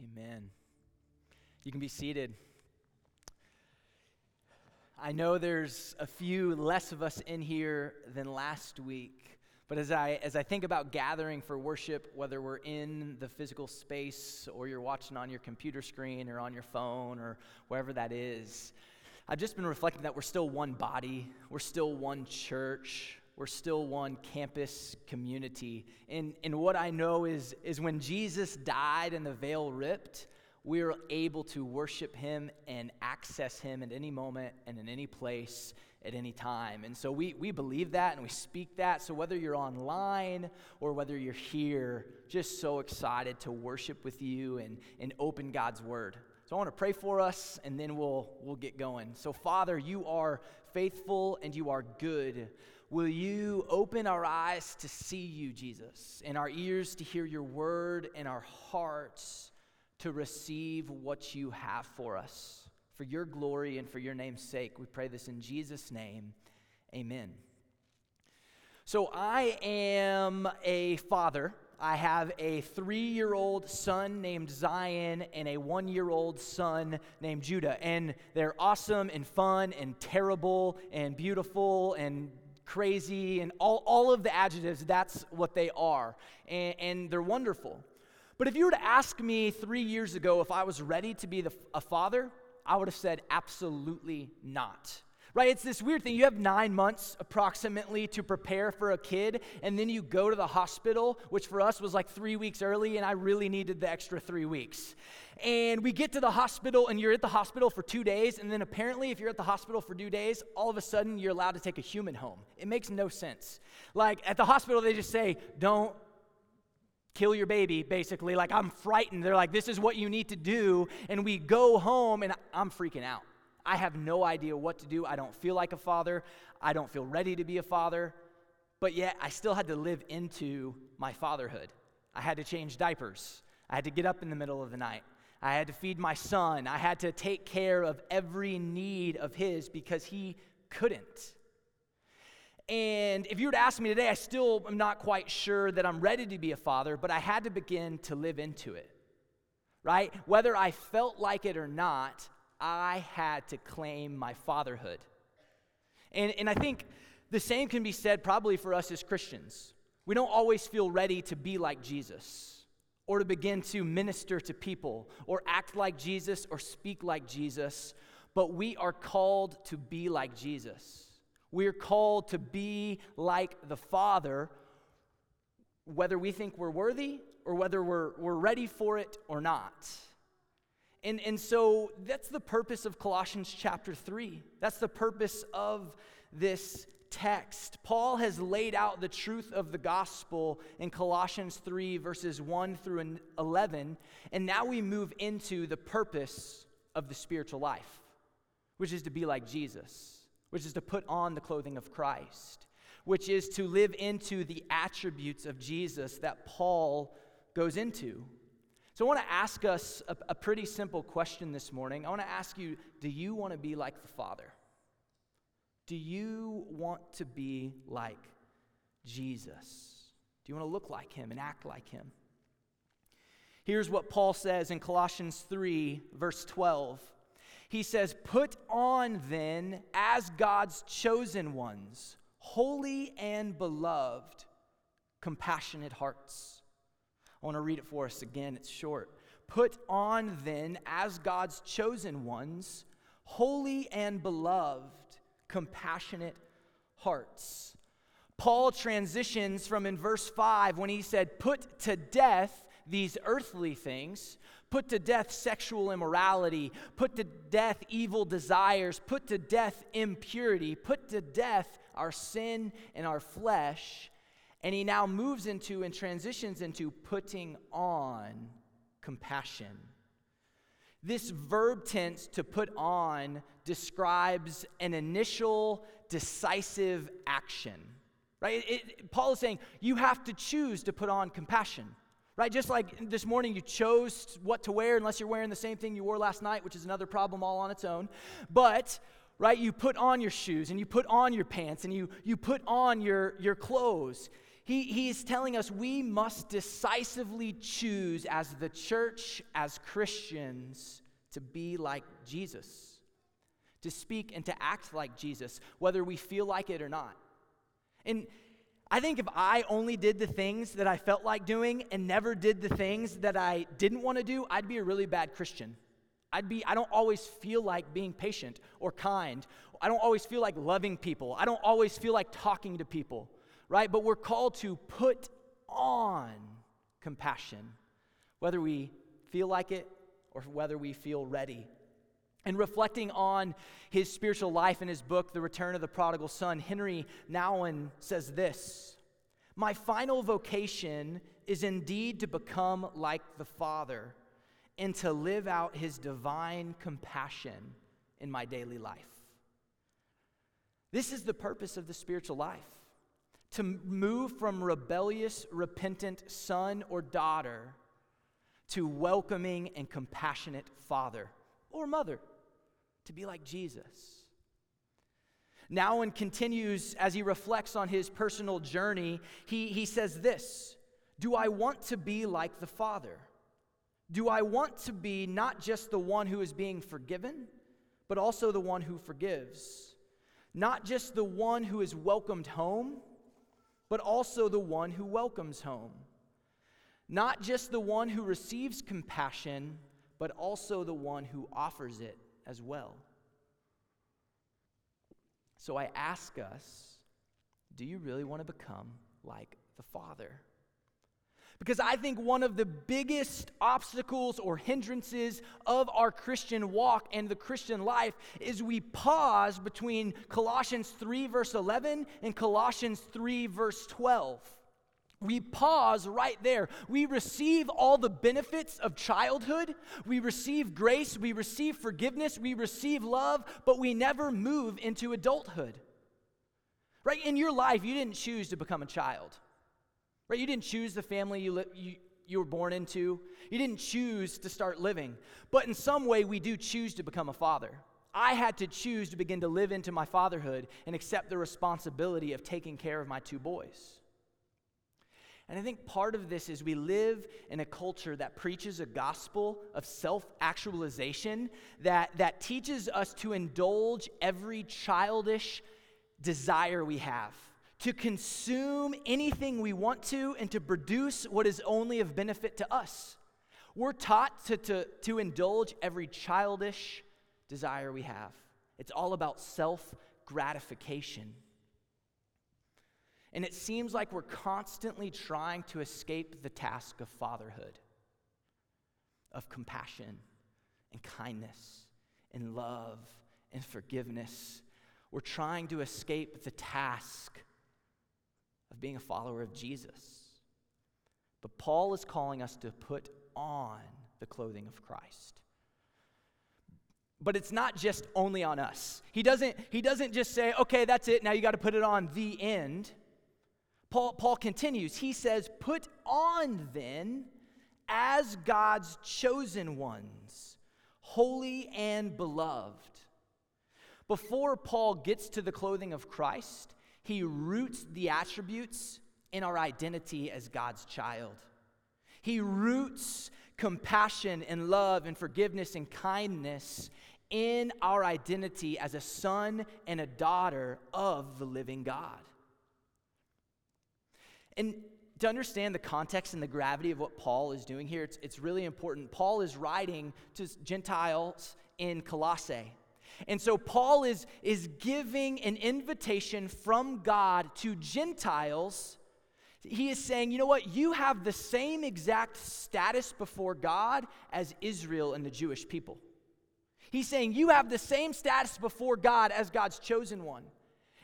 Amen. You can be seated. I know there's a few less of us in here than last week, but as I, as I think about gathering for worship, whether we're in the physical space or you're watching on your computer screen or on your phone or wherever that is, I've just been reflecting that we're still one body, we're still one church, we're still one campus community. And, and what I know is, is when Jesus died and the veil ripped, we are able to worship him and access him at any moment and in any place at any time. And so we, we believe that and we speak that. So whether you're online or whether you're here, just so excited to worship with you and, and open God's word. So I want to pray for us and then we'll, we'll get going. So, Father, you are faithful and you are good. Will you open our eyes to see you, Jesus, and our ears to hear your word, and our hearts to receive what you have for us? For your glory and for your name's sake, we pray this in Jesus' name. Amen. So, I am a father. I have a three year old son named Zion and a one year old son named Judah. And they're awesome and fun and terrible and beautiful and crazy, and all, all of the adjectives, that's what they are. And, and they're wonderful. But if you were to ask me three years ago if I was ready to be the, a father, I would have said absolutely not right? It's this weird thing. You have nine months approximately to prepare for a kid, and then you go to the hospital, which for us was like three weeks early, and I really needed the extra three weeks. And we get to the hospital, and you're at the hospital for two days, and then apparently, if you're at the hospital for two days, all of a sudden you're allowed to take a human home. It makes no sense. Like at the hospital, they just say, don't kill your baby, basically. Like, I'm frightened. They're like, this is what you need to do. And we go home, and I'm freaking out. I have no idea what to do. I don't feel like a father. I don't feel ready to be a father. But yet, I still had to live into my fatherhood. I had to change diapers. I had to get up in the middle of the night. I had to feed my son. I had to take care of every need of his because he couldn't. And if you were to ask me today, I still am not quite sure that I'm ready to be a father, but I had to begin to live into it, right? Whether I felt like it or not, I had to claim my fatherhood. And, and I think the same can be said probably for us as Christians. We don't always feel ready to be like Jesus or to begin to minister to people or act like Jesus or speak like Jesus, but we are called to be like Jesus. We are called to be like the Father, whether we think we're worthy or whether we're, we're ready for it or not. And, and so that's the purpose of Colossians chapter 3. That's the purpose of this text. Paul has laid out the truth of the gospel in Colossians 3, verses 1 through 11. And now we move into the purpose of the spiritual life, which is to be like Jesus, which is to put on the clothing of Christ, which is to live into the attributes of Jesus that Paul goes into. So I want to ask us a, a pretty simple question this morning. I want to ask you do you want to be like the Father? Do you want to be like Jesus? Do you want to look like him and act like him? Here's what Paul says in Colossians 3, verse 12. He says, Put on then as God's chosen ones, holy and beloved, compassionate hearts I want to read it for us again. It's short. Put on then, as God's chosen ones, holy and beloved, compassionate hearts. Paul transitions from in verse 5 when he said, Put to death these earthly things, put to death sexual immorality, put to death evil desires, put to death impurity, put to death our sin and our flesh and he now moves into and transitions into putting on compassion. This verb tense to put on describes an initial decisive action. Right? It, it, Paul is saying you have to choose to put on compassion. Right? Just like this morning you chose what to wear unless you're wearing the same thing you wore last night, which is another problem all on its own. But right, you put on your shoes and you put on your pants and you you put on your your clothes. He, he is telling us we must decisively choose as the church, as Christians, to be like Jesus, to speak and to act like Jesus, whether we feel like it or not. And I think if I only did the things that I felt like doing and never did the things that I didn't want to do, I'd be a really bad Christian. I'd be I don't always feel like being patient or kind. I don't always feel like loving people. I don't always feel like talking to people, right? But we're called to put on compassion, whether we feel like it or whether we feel ready. And reflecting on his spiritual life in his book, The Return of the Prodigal Son, Henri Nouwen says this My final vocation is indeed to become like the Father and to live out his divine compassion in my daily life. This is the purpose of the spiritual life to move from rebellious, repentant son or daughter to welcoming and compassionate father or mother, to be like Jesus. Nouwen continues as he reflects on his personal journey. He, he says this Do I want to be like the Father? Do I want to be not just the one who is being forgiven, but also the one who forgives? Not just the one who is welcomed home, but also the one who welcomes home. Not just the one who receives compassion, but also the one who offers it as well. So I ask us do you really want to become like the Father? Because I think one of the biggest obstacles or hindrances of our Christian walk and the Christian life is we pause between Colossians 3, verse 11, and Colossians 3, verse 12. We pause right there. We receive all the benefits of childhood. We receive grace. We receive forgiveness. We receive love, but we never move into adulthood. Right? In your life, you didn't choose to become a child. Right? You didn't choose the family you, li- you, you were born into. You didn't choose to start living. But in some way, we do choose to become a father. I had to choose to begin to live into my fatherhood and accept the responsibility of taking care of my two boys. And I think part of this is we live in a culture that preaches a gospel of self actualization that, that teaches us to indulge every childish desire we have to consume anything we want to and to produce what is only of benefit to us. We're taught to, to, to indulge every childish desire we have. It's all about self gratification. And it seems like we're constantly trying to escape the task of fatherhood, of compassion and kindness and love and forgiveness. We're trying to escape the task of being a follower of Jesus. But Paul is calling us to put on the clothing of Christ. But it's not just only on us. He doesn't, he doesn't just say, okay, that's it, now you got to put it on the end. Paul, Paul continues. He says, Put on then as God's chosen ones, holy and beloved. Before Paul gets to the clothing of Christ, he roots the attributes in our identity as God's child. He roots compassion and love and forgiveness and kindness in our identity as a son and a daughter of the living God. And to understand the context and the gravity of what Paul is doing here, it's, it's really important. Paul is writing to Gentiles in Colossae. And so Paul is, is giving an invitation from God to Gentiles. He is saying, you know what? You have the same exact status before God as Israel and the Jewish people. He's saying, you have the same status before God as God's chosen one.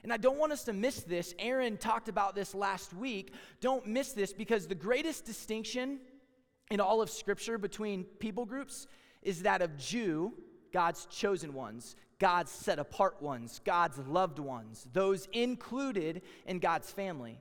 And I don't want us to miss this. Aaron talked about this last week. Don't miss this because the greatest distinction in all of Scripture between people groups is that of Jew, God's chosen ones, God's set apart ones, God's loved ones, those included in God's family.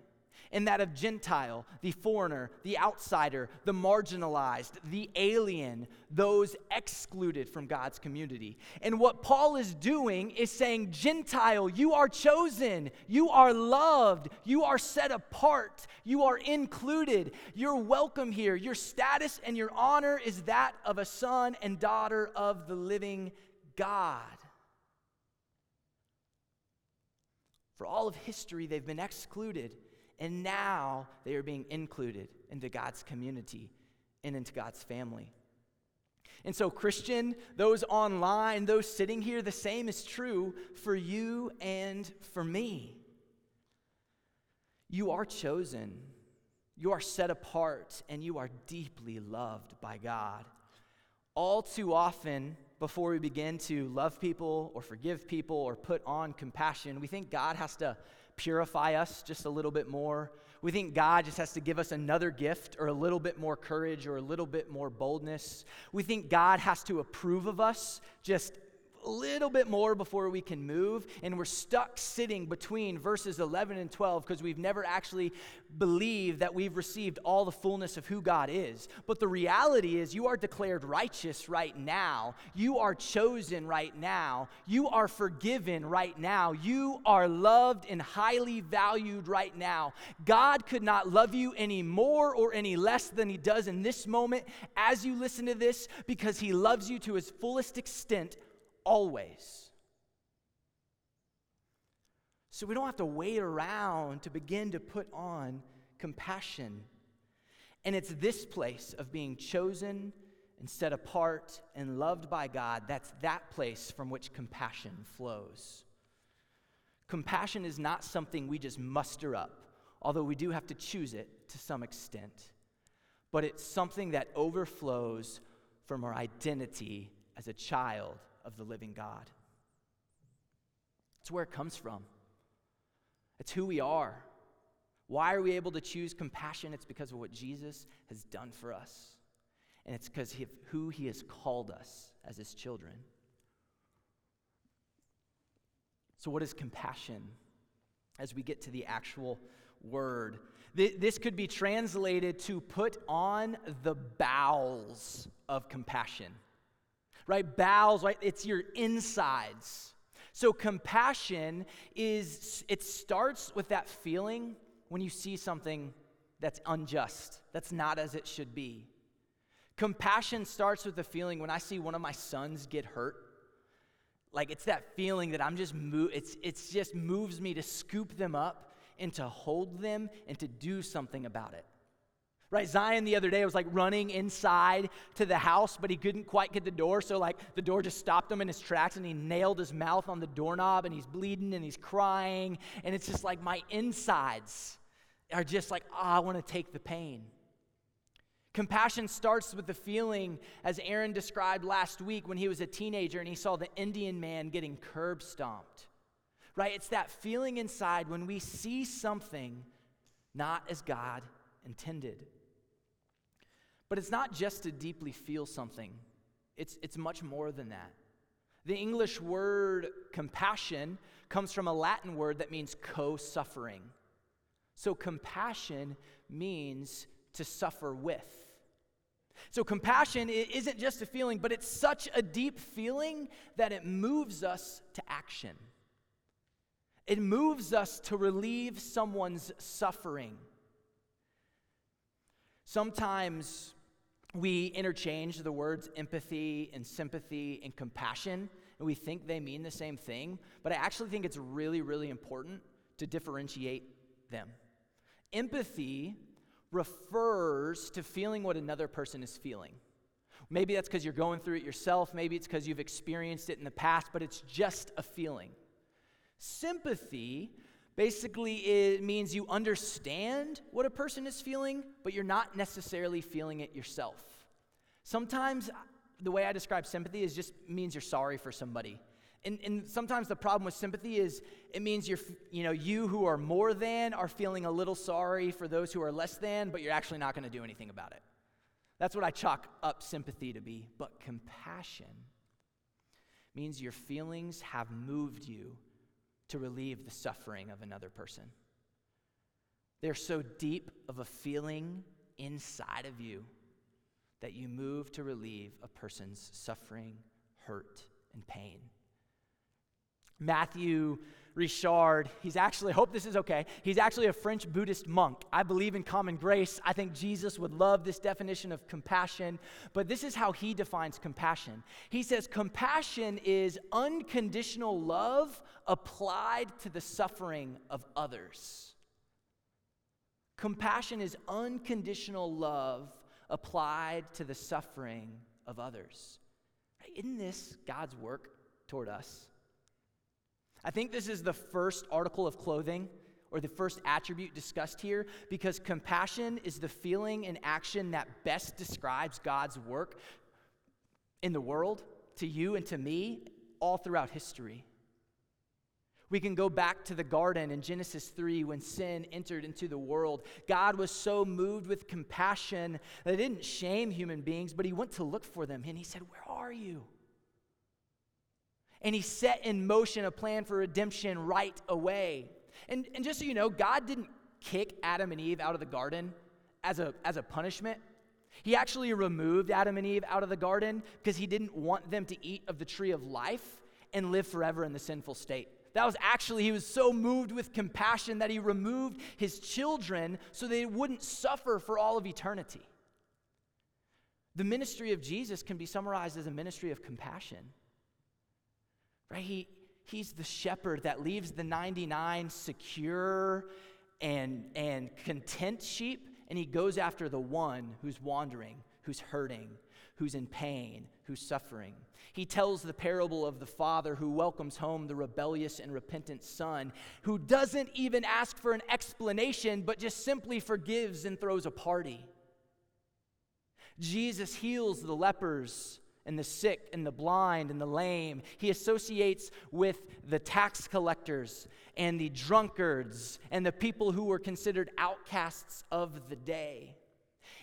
and that of Gentile, the foreigner, the outsider, the marginalized, the alien, those excluded from God's community. And what Paul is doing is saying, Gentile, you are chosen, you are loved, you are set apart, you are included, you're welcome here. Your status and your honor is that of a son and daughter of the living God. For all of history, they've been excluded, and now they are being included into God's community and into God's family. And so, Christian, those online, those sitting here, the same is true for you and for me. You are chosen, you are set apart, and you are deeply loved by God. All too often, before we begin to love people or forgive people or put on compassion, we think God has to purify us just a little bit more. We think God just has to give us another gift or a little bit more courage or a little bit more boldness. We think God has to approve of us just little bit more before we can move. And we're stuck sitting between verses 11 and 12 because we've never actually believed that we've received all the fullness of who God is. But the reality is, you are declared righteous right now. You are chosen right now. You are forgiven right now. You are loved and highly valued right now. God could not love you any more or any less than He does in this moment as you listen to this because He loves you to His fullest extent always. So we don't have to wait around to begin to put on compassion. And it's this place of being chosen and set apart and loved by God that's that place from which compassion flows. Compassion is not something we just muster up, although we do have to choose it to some extent. But it's something that overflows from our identity as a child of the living God. It's where it comes from, it's who we are. Why are we able to choose compassion? It's because of what Jesus has done for us. And it's because of who he has called us as his children. So, what is compassion? As we get to the actual word, this could be translated to put on the bowels of compassion right? Bowels, right? It's your insides. So compassion is, it starts with that feeling when you see something that's unjust, that's not as it should be. Compassion starts with the feeling when I see one of my sons get hurt. Like it's that feeling that I'm just move it's it's just moves me to scoop them up and to hold them and to do something about it. Right, Zion the other day was like running inside to the house, but he couldn't quite get the door. So, like, the door just stopped him in his tracks and he nailed his mouth on the doorknob and he's bleeding and he's crying. And it's just like my insides are just like, oh, I want to take the pain. Compassion starts with the feeling, as Aaron described last week when he was a teenager and he saw the Indian man getting curb stomped. Right? It's that feeling inside when we see something not as God intended. But it's not just to deeply feel something, it's, it's much more than that. The English word compassion comes from a Latin word that means co suffering. So, compassion means to suffer with. So, compassion isn't just a feeling, but it's such a deep feeling that it moves us to action. It moves us to relieve someone's suffering. Sometimes we interchange the words empathy and sympathy and compassion, and we think they mean the same thing, but I actually think it's really, really important to differentiate them. Empathy refers to feeling what another person is feeling. Maybe that's because you're going through it yourself, maybe it's because you've experienced it in the past, but it's just a feeling. Sympathy basically it means you understand what a person is feeling, but you're not necessarily feeling it yourself. Sometimes the way I describe sympathy is just means you're sorry for somebody. And, and sometimes the problem with sympathy is it means you're, you know, you who are more than are feeling a little sorry for those who are less than, but you're actually not going to do anything about it. That's what I chalk up sympathy to be. But compassion means your feelings have moved you to relieve the suffering of another person. They're so deep of a feeling inside of you that you move to relieve a person's suffering, hurt, and pain. Matthew Richard, he's actually, hope this is okay, he's actually a French Buddhist monk. I believe in common grace. I think Jesus would love this definition of compassion, but this is how he defines compassion. He says, Compassion is unconditional love applied to the suffering of others. Compassion is unconditional love applied to the suffering of others. Isn't this God's work toward us? I think this is the first article of clothing or the first attribute discussed here because compassion is the feeling and action that best describes God's work in the world to you and to me all throughout history. We can go back to the garden in Genesis 3 when sin entered into the world. God was so moved with compassion that he didn't shame human beings, but he went to look for them and he said, Where are you? And he set in motion a plan for redemption right away. And, and just so you know, God didn't kick Adam and Eve out of the garden as a, as a punishment. He actually removed Adam and Eve out of the garden because he didn't want them to eat of the tree of life and live forever in the sinful state. That was actually, he was so moved with compassion that he removed his children so they wouldn't suffer for all of eternity. The ministry of Jesus can be summarized as a ministry of compassion. Right? He, he's the shepherd that leaves the 99 secure and, and content sheep, and he goes after the one who's wandering, who's hurting, who's in pain, who's suffering. He tells the parable of the father who welcomes home the rebellious and repentant son, who doesn't even ask for an explanation, but just simply forgives and throws a party. Jesus heals the lepers and the sick and the blind and the lame. He associates with the tax collectors and the drunkards and the people who were considered outcasts of the day.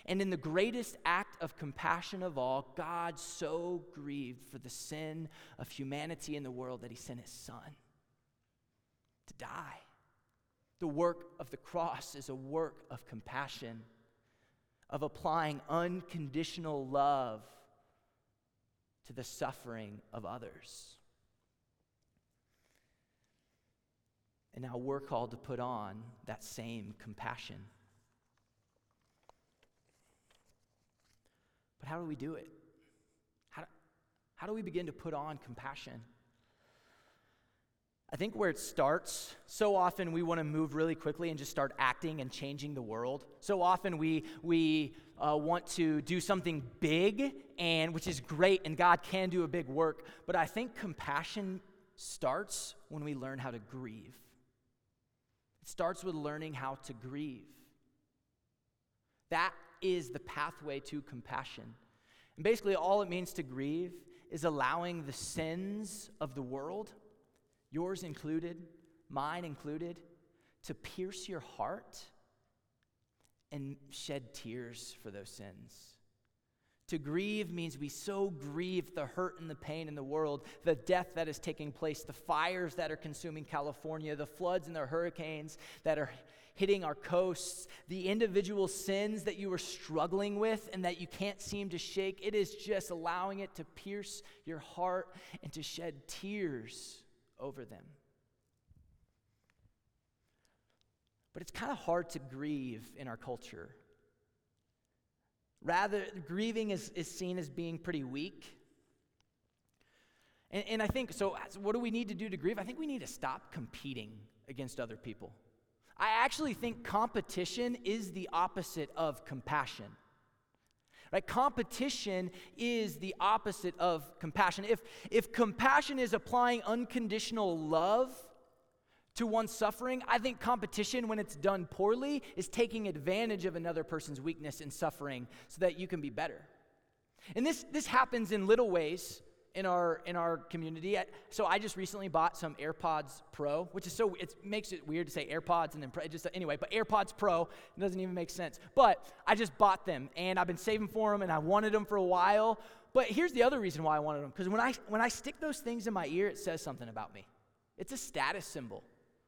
And in the greatest act of compassion of all, God so grieved for the sin of humanity in the world that he sent his son to die. The work of the cross is a work of compassion, of applying unconditional love to the suffering of others. And now we're called to put on that same compassion. But how do we do it? How how do we begin to put on compassion? I think where it starts, so often we want to move really quickly and just start acting and changing the world. So often we, we uh, want to do something big, and which is great, and God can do a big work. But I think compassion starts when we learn how to grieve. It starts with learning how to grieve. That is the pathway to compassion. And basically, all it means to grieve is allowing the sins of the world, yours included, mine included, to pierce your heart and shed tears for those sins. To grieve means we so grieve the hurt and the pain in the world, the death that is taking place, the fires that are consuming California, the floods and the hurricanes that are hitting our coasts, the individual sins that you are struggling with and that you can't seem to shake. It is just allowing it to pierce your heart and to shed tears over them. But it's kind of hard to grieve in our culture. Rather, grieving is, is seen as being pretty weak. And, and I think, so what do we need to do to grieve? I think we need to stop competing against other people. I actually think competition is the opposite of compassion. Right? Competition is the opposite of compassion. If, if compassion is applying unconditional love to one's suffering, I think competition, when it's done poorly, is taking advantage of another person's weakness and suffering so that you can be better. And this, this happens in little ways in our in our community. So I just recently bought some AirPods Pro, which is so it makes it weird to say AirPods and then just anyway. But AirPods Pro it doesn't even make sense. But I just bought them and I've been saving for them and I wanted them for a while. But here's the other reason why I wanted them because when I when I stick those things in my ear, it says something about me. It's a status symbol.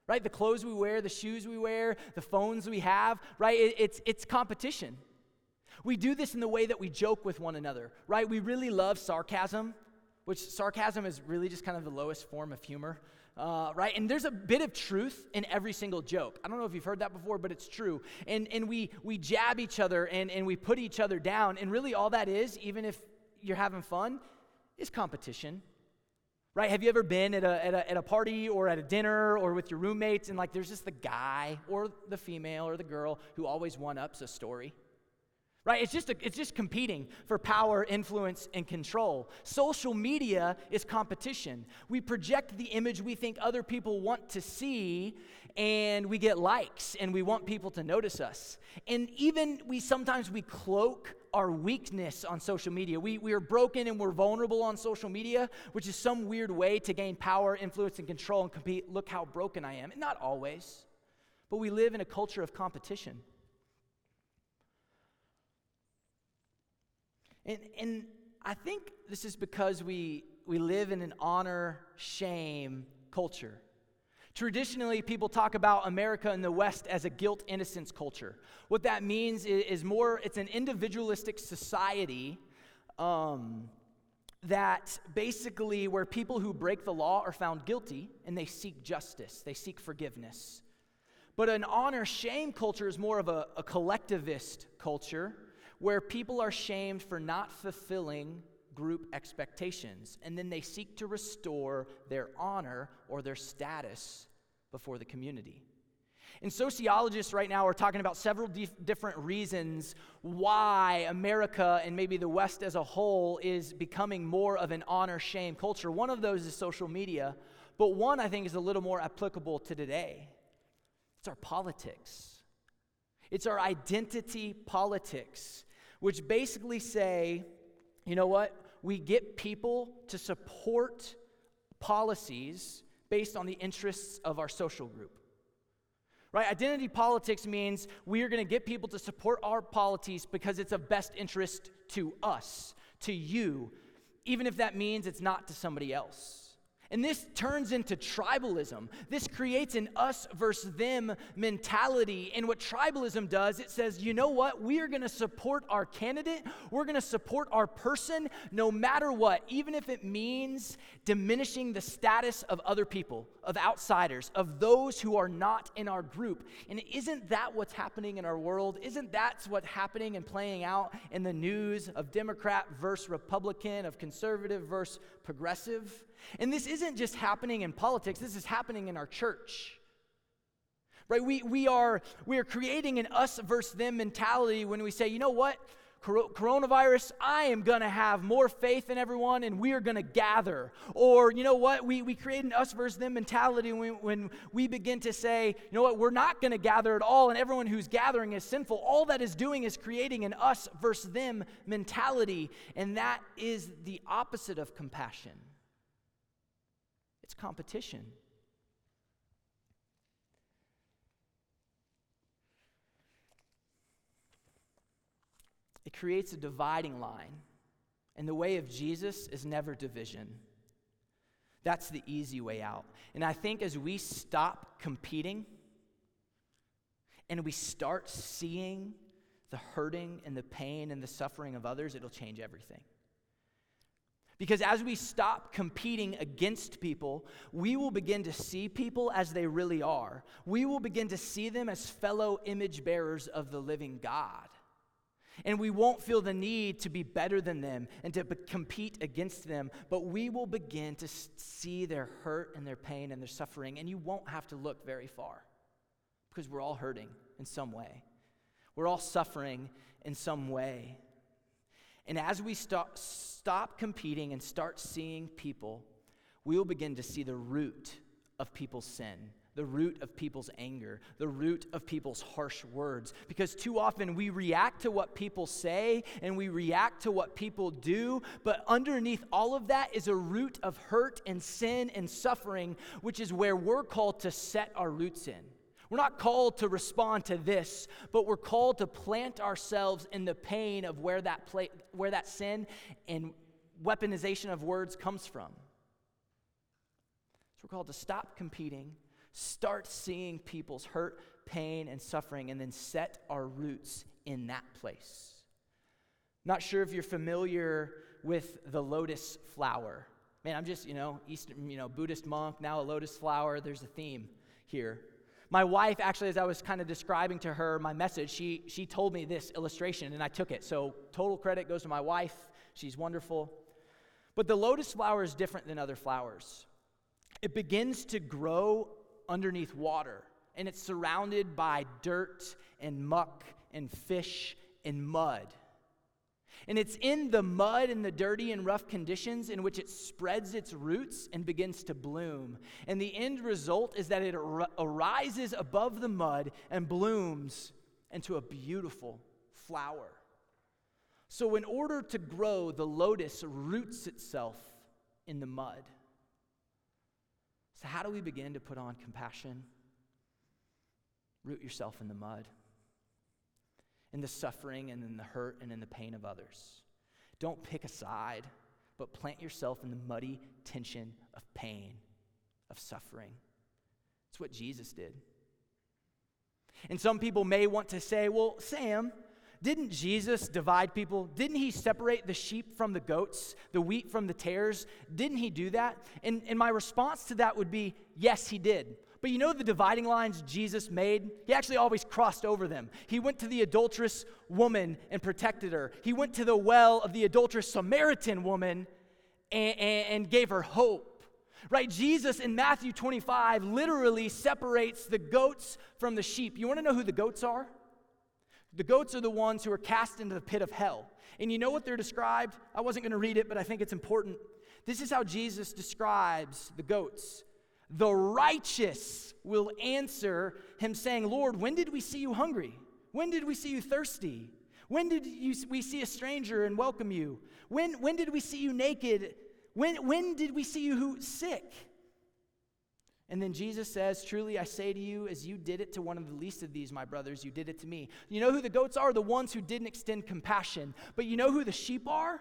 right? The clothes we wear, the shoes we wear, the phones we have, right? It, it's, it's competition. We do this in the way that we joke with one another, right? We really love sarcasm, which sarcasm is really just kind of the lowest form of humor. Uh, right? And there's a bit of truth in every single joke. I don't know if you've heard that before, but it's true. And, and we, we jab each other and, and we put each other down. And really, all that is, even if you're having fun, is competition. Right? Have you ever been at a, at, a, at a party or at a dinner or with your roommates and like there's just the guy or the female or the girl who always one ups a story? Right? It's just a, it's just competing for power influence and control. Social media is competition. We project the image we think other people want to see and we get likes and we want people to notice us. And even we sometimes we cloak our weakness on social media. We, we are broken and we're vulnerable on social media which is some weird way to gain power influence and control and compete. Look how broken i am. And not always. But we live in a culture of competition And, and I think this is because we, we live in an honor shame culture. Traditionally, people talk about America and the West as a guilt innocence culture. What that means is, is more, it's an individualistic society um, that basically where people who break the law are found guilty and they seek justice, they seek forgiveness. But an honor shame culture is more of a, a collectivist culture where people are shamed for not fulfilling group expectations, and then they seek to restore their honor or their status before the community. And sociologists right now are talking about several dif- different reasons why America and maybe the West as a whole is becoming more of an honor shame culture. One of those is social media, but one I think is a little more applicable to today. It's our politics. It's our identity politics, which basically say, you know what? We get people to support policies based on the interests of our social group. Right? Identity politics means we are going to get people to support our policies because it's of best interest to us, to you, even if that means it's not to somebody else. And this turns into tribalism. This creates an us versus them mentality. And what tribalism does, it says, you know what? We are going to support our candidate. We're going to support our person no matter what, even if it means diminishing the status of other people, of outsiders, of those who are not in our group. And isn't that what's happening in our world? Isn't that what's happening and playing out in the news of Democrat versus Republican, of conservative versus progressive? And this isn't just happening in politics, this is happening in our church. Right? We, we, are, we are creating an us versus them mentality when we say, you know what? coronavirus, I am going to have more faith in everyone and we are going to gather. Or, you know what, we, we create an us versus them mentality when, when we begin to say, you know what, we're not going to gather at all and everyone who's gathering is sinful. All that is doing is creating an us versus them mentality. And that is the opposite of compassion. It's competition. It creates a dividing line. And the way of Jesus is never division. That's the easy way out. And I think as we stop competing and we start seeing the hurting and the pain and the suffering of others, it'll change everything. Because as we stop competing against people, we will begin to see people as they really are. We will begin to see them as fellow image bearers of the living God. And we won't feel the need to be better than them and to be- compete against them, but we will begin to see their hurt and their pain and their suffering. And you won't have to look very far because we're all hurting in some way. We're all suffering in some way. And as we stop, stop competing and start seeing people, we will begin to see the root of people's sin, the root of people's anger, the root of people's harsh words. Because too often we react to what people say and we react to what people do, but underneath all of that is a root of hurt and sin and suffering, which is where we're called to set our roots in. We're not called to respond to this, but we're called to plant ourselves in the pain of where that, pla- where that sin and weaponization of words comes from. So we're called to stop competing, Start seeing people's hurt, pain, and suffering, and then set our roots in that place. Not sure if you're familiar with the lotus flower. Man, I'm just, you know, Eastern, you know, Buddhist monk, now a lotus flower. There's a theme here. My wife, actually, as I was kind of describing to her my message, she, she told me this illustration and I took it. So, total credit goes to my wife. She's wonderful. But the lotus flower is different than other flowers. It begins to grow underneath water, and it's surrounded by dirt and muck and fish and mud. And it's in the mud and the dirty and rough conditions in which it spreads its roots and begins to bloom. And the end result is that it ar- arises above the mud and blooms into a beautiful flower. So, in order to grow, the lotus roots itself in the mud. So, how do we begin to put on compassion? Root yourself in the mud in the suffering and in the hurt and in the pain of others. Don't pick a side, but plant yourself in the muddy tension of pain, of suffering. It's what Jesus did. And some people may want to say, well, Sam, didn't Jesus divide people? Didn't he separate the sheep from the goats, the wheat from the tares? Didn't he do that? And, and my response to that would be, yes, he did. But you know the dividing lines Jesus made? He actually always crossed over them. He went to the adulterous woman and protected her, he went to the well of the adulterous Samaritan woman and, and, and gave her hope. Right? Jesus in Matthew 25 literally separates the goats from the sheep. You want to know who the goats are? The goats are the ones who are cast into the pit of hell. And you know what they're described? I wasn't going to read it, but I think it's important. This is how Jesus describes the goats the righteous will answer him, saying, Lord, when did we see you hungry? When did we see you thirsty? When did you, we see a stranger and welcome you? When, when did we see you naked? When, when did we see you who, sick? And then Jesus says, Truly I say to you, as you did it to one of the least of these, my brothers, you did it to me. You know who the goats are? The ones who didn't extend compassion. But you know who the sheep are?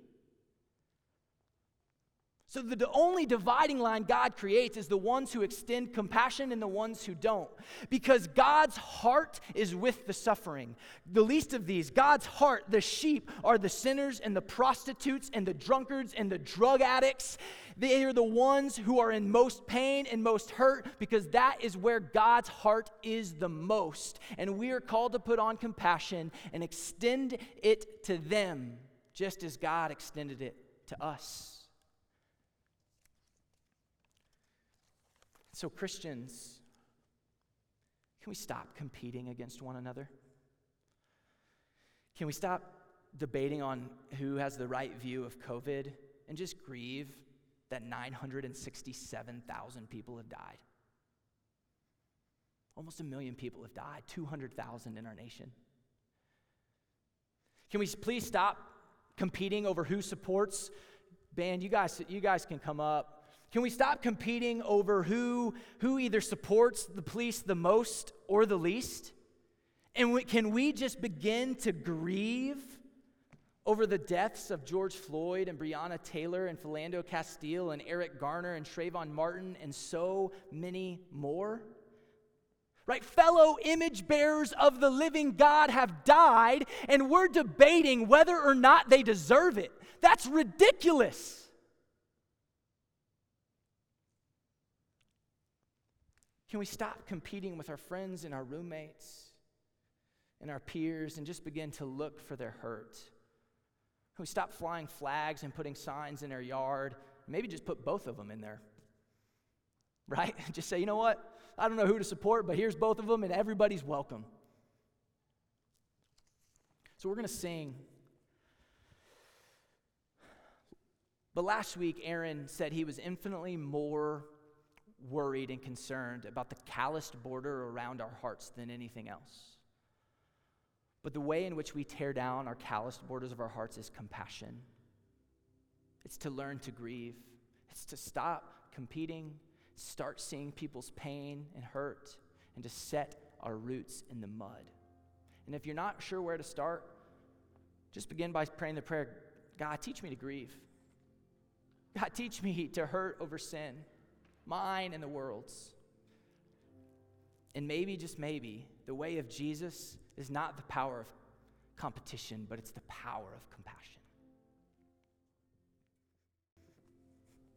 So, the, only dividing line God creates is the ones who extend compassion and the ones who don't. Because God's heart is with the suffering. The least of these, God's heart, the sheep, are the sinners and the prostitutes and the drunkards and the drug addicts. They are the ones who are in most pain and most hurt because that is where God's heart is the most. And we are called to put on compassion and extend it to them, just as God extended it to us. So, Christians, can we stop competing against one another? Can we stop debating on who has the right view of COVID and just grieve that 967,000 people have died? Almost a million people have died, 200,000 in our nation. Can we please stop competing over who supports? Band, you guys, you guys can come up. Can we stop competing over who, who either supports the police the most or the least? And we, can we just begin to grieve over the deaths of George Floyd and Breonna Taylor and Philando Castile and Eric Garner and Trayvon Martin and so many more? Right? Fellow image bearers of the living God have died, and we're debating whether or not they deserve it. That's ridiculous. Can we stop competing with our friends and our roommates and our peers and just begin to look for their hurt? Can we stop flying flags and putting signs in our yard? Maybe just put both of them in there. Right? Just say, you know what? I don't know who to support, but here's both of them, and everybody's welcome. So we're going to sing. But last week, Aaron said he was infinitely more worried and concerned about the calloused border around our hearts than anything else. But the way in which we tear down our calloused borders of our hearts is compassion. It's to learn to grieve. It's to stop competing, start seeing people's pain and hurt, and to set our roots in the mud. And if you're not sure where to start, just begin by praying the prayer God, teach me to grieve. God, teach me to hurt over sin, mine and the world's. And maybe, just maybe, the way of Jesus is not the power of competition, but it's the power of compassion.